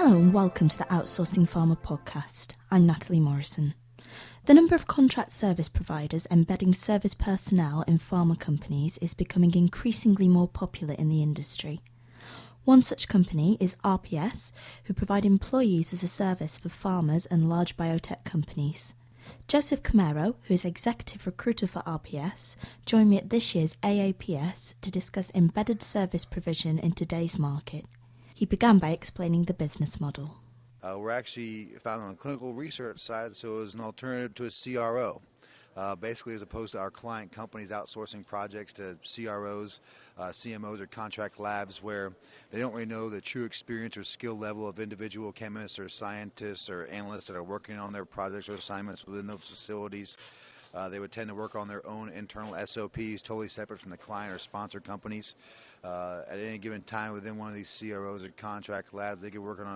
Hello and welcome to the Outsourcing Pharma podcast. I'm Natalie Morrison. The number of contract service providers embedding service personnel in pharma companies is becoming increasingly more popular in the industry. One such company is RPS, who provide employees as a service for pharmas and large biotech companies. Joseph Camero, who is executive recruiter for RPS, joined me at this year's AAPS to discuss embedded service provision in today's market. He began by explaining the business model. Uh, we're actually found on the clinical research side, so it's an alternative to a CRO. Uh, basically, as opposed to our client companies outsourcing projects to CROs, uh, CMOs, or contract labs, where they don't really know the true experience or skill level of individual chemists or scientists or analysts that are working on their projects or assignments within those facilities. Uh, they would tend to work on their own internal SOPs, totally separate from the client or sponsor companies. Uh, at any given time within one of these CROs or contract labs, they could work on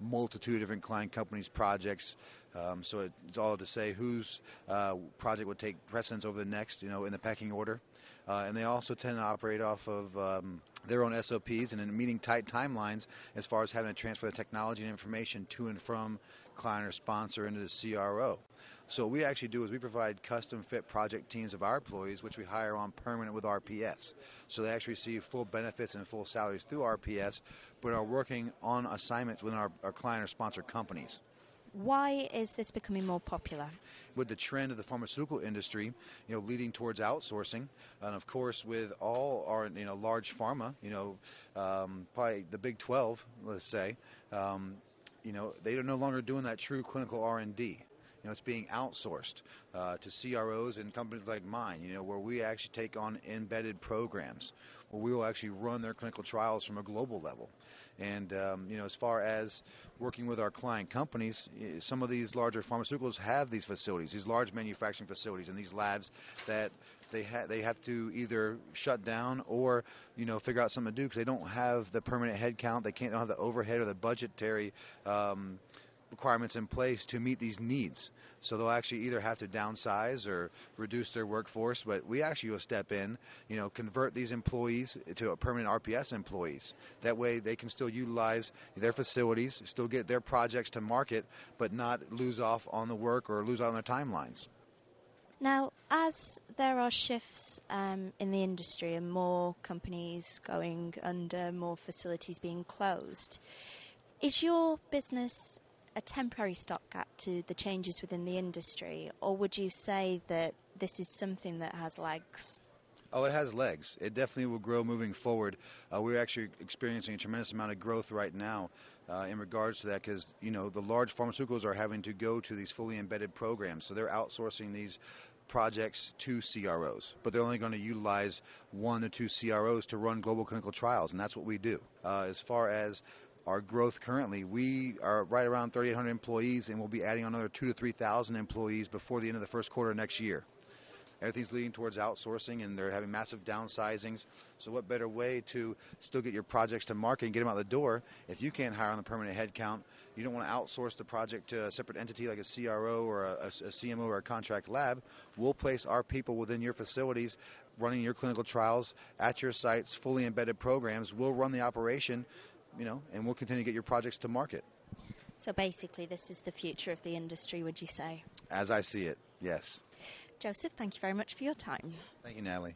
a multitude of different client companies' projects. Um, so it's all to say whose uh, project would take precedence over the next, you know, in the pecking order. Uh, and they also tend to operate off of um, their own SOPs and in meeting tight timelines as far as having to transfer the technology and information to and from client or sponsor into the CRO. So what we actually do is we provide custom fit project teams of our employees, which we hire on permanent with RPS. So they actually receive full benefits and full salaries through RPS, but are working on assignments within our, our client or sponsor companies. Why is this becoming more popular? With the trend of the pharmaceutical industry, you know, leading towards outsourcing, and of course with all our, you know, large pharma, you know, um, probably the Big 12, let's say, um, you know, they are no longer doing that true clinical R&D. You know, it's being outsourced uh, to CROs and companies like mine. You know, where we actually take on embedded programs, where we will actually run their clinical trials from a global level. And um, you know, as far as working with our client companies, some of these larger pharmaceuticals have these facilities, these large manufacturing facilities, and these labs that they ha- they have to either shut down or you know figure out something to do because they don't have the permanent headcount, they can't don't have the overhead or the budgetary. Um, requirements in place to meet these needs. So they'll actually either have to downsize or reduce their workforce, but we actually will step in, you know, convert these employees to permanent RPS employees. That way they can still utilize their facilities, still get their projects to market, but not lose off on the work or lose out on their timelines. Now, as there are shifts um, in the industry and more companies going under, more facilities being closed, is your business a temporary stopgap to the changes within the industry, or would you say that this is something that has legs? Oh, it has legs. It definitely will grow moving forward. Uh, we're actually experiencing a tremendous amount of growth right now uh, in regards to that because, you know, the large pharmaceuticals are having to go to these fully embedded programs. So they're outsourcing these projects to CROs, but they're only going to utilize one or two CROs to run global clinical trials, and that's what we do. Uh, as far as our growth currently. We are right around 3,800 employees, and we'll be adding another two to 3,000 employees before the end of the first quarter next year. Everything's leading towards outsourcing, and they're having massive downsizings. So, what better way to still get your projects to market and get them out the door if you can't hire on the permanent headcount? You don't want to outsource the project to a separate entity like a CRO or a, a, a CMO or a contract lab. We'll place our people within your facilities running your clinical trials at your sites, fully embedded programs. We'll run the operation you know, and we'll continue to get your projects to market. So basically, this is the future of the industry, would you say? As I see it, yes. Joseph, thank you very much for your time. Thank you, Natalie.